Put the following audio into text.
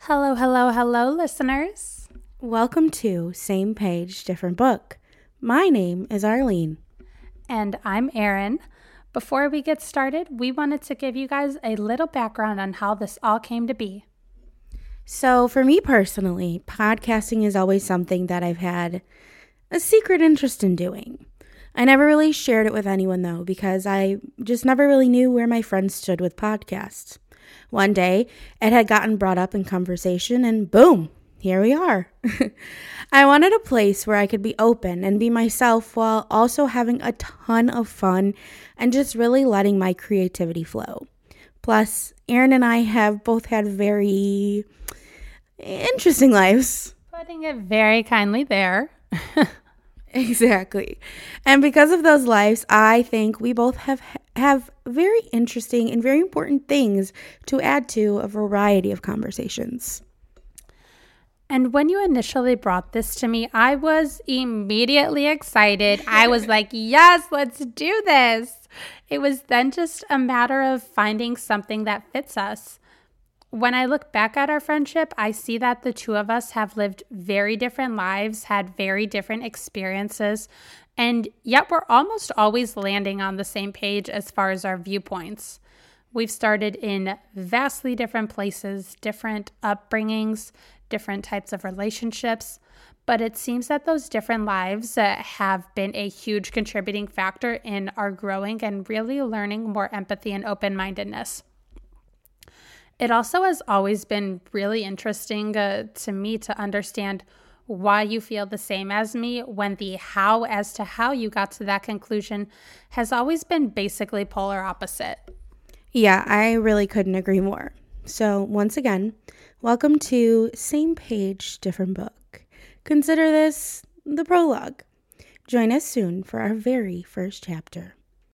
Hello, hello, hello, listeners. Welcome to Same Page, Different Book. My name is Arlene. And I'm Erin. Before we get started, we wanted to give you guys a little background on how this all came to be. So, for me personally, podcasting is always something that I've had a secret interest in doing. I never really shared it with anyone though, because I just never really knew where my friends stood with podcasts. One day, it had gotten brought up in conversation, and boom, here we are. I wanted a place where I could be open and be myself while also having a ton of fun and just really letting my creativity flow. Plus, Erin and I have both had very interesting lives. Putting it very kindly there. Exactly. And because of those lives, I think we both have have very interesting and very important things to add to a variety of conversations. And when you initially brought this to me, I was immediately excited. I was like, yes, let's do this. It was then just a matter of finding something that fits us. When I look back at our friendship, I see that the two of us have lived very different lives, had very different experiences, and yet we're almost always landing on the same page as far as our viewpoints. We've started in vastly different places, different upbringings, different types of relationships, but it seems that those different lives uh, have been a huge contributing factor in our growing and really learning more empathy and open mindedness. It also has always been really interesting uh, to me to understand why you feel the same as me when the how as to how you got to that conclusion has always been basically polar opposite. Yeah, I really couldn't agree more. So, once again, welcome to Same Page, Different Book. Consider this the prologue. Join us soon for our very first chapter.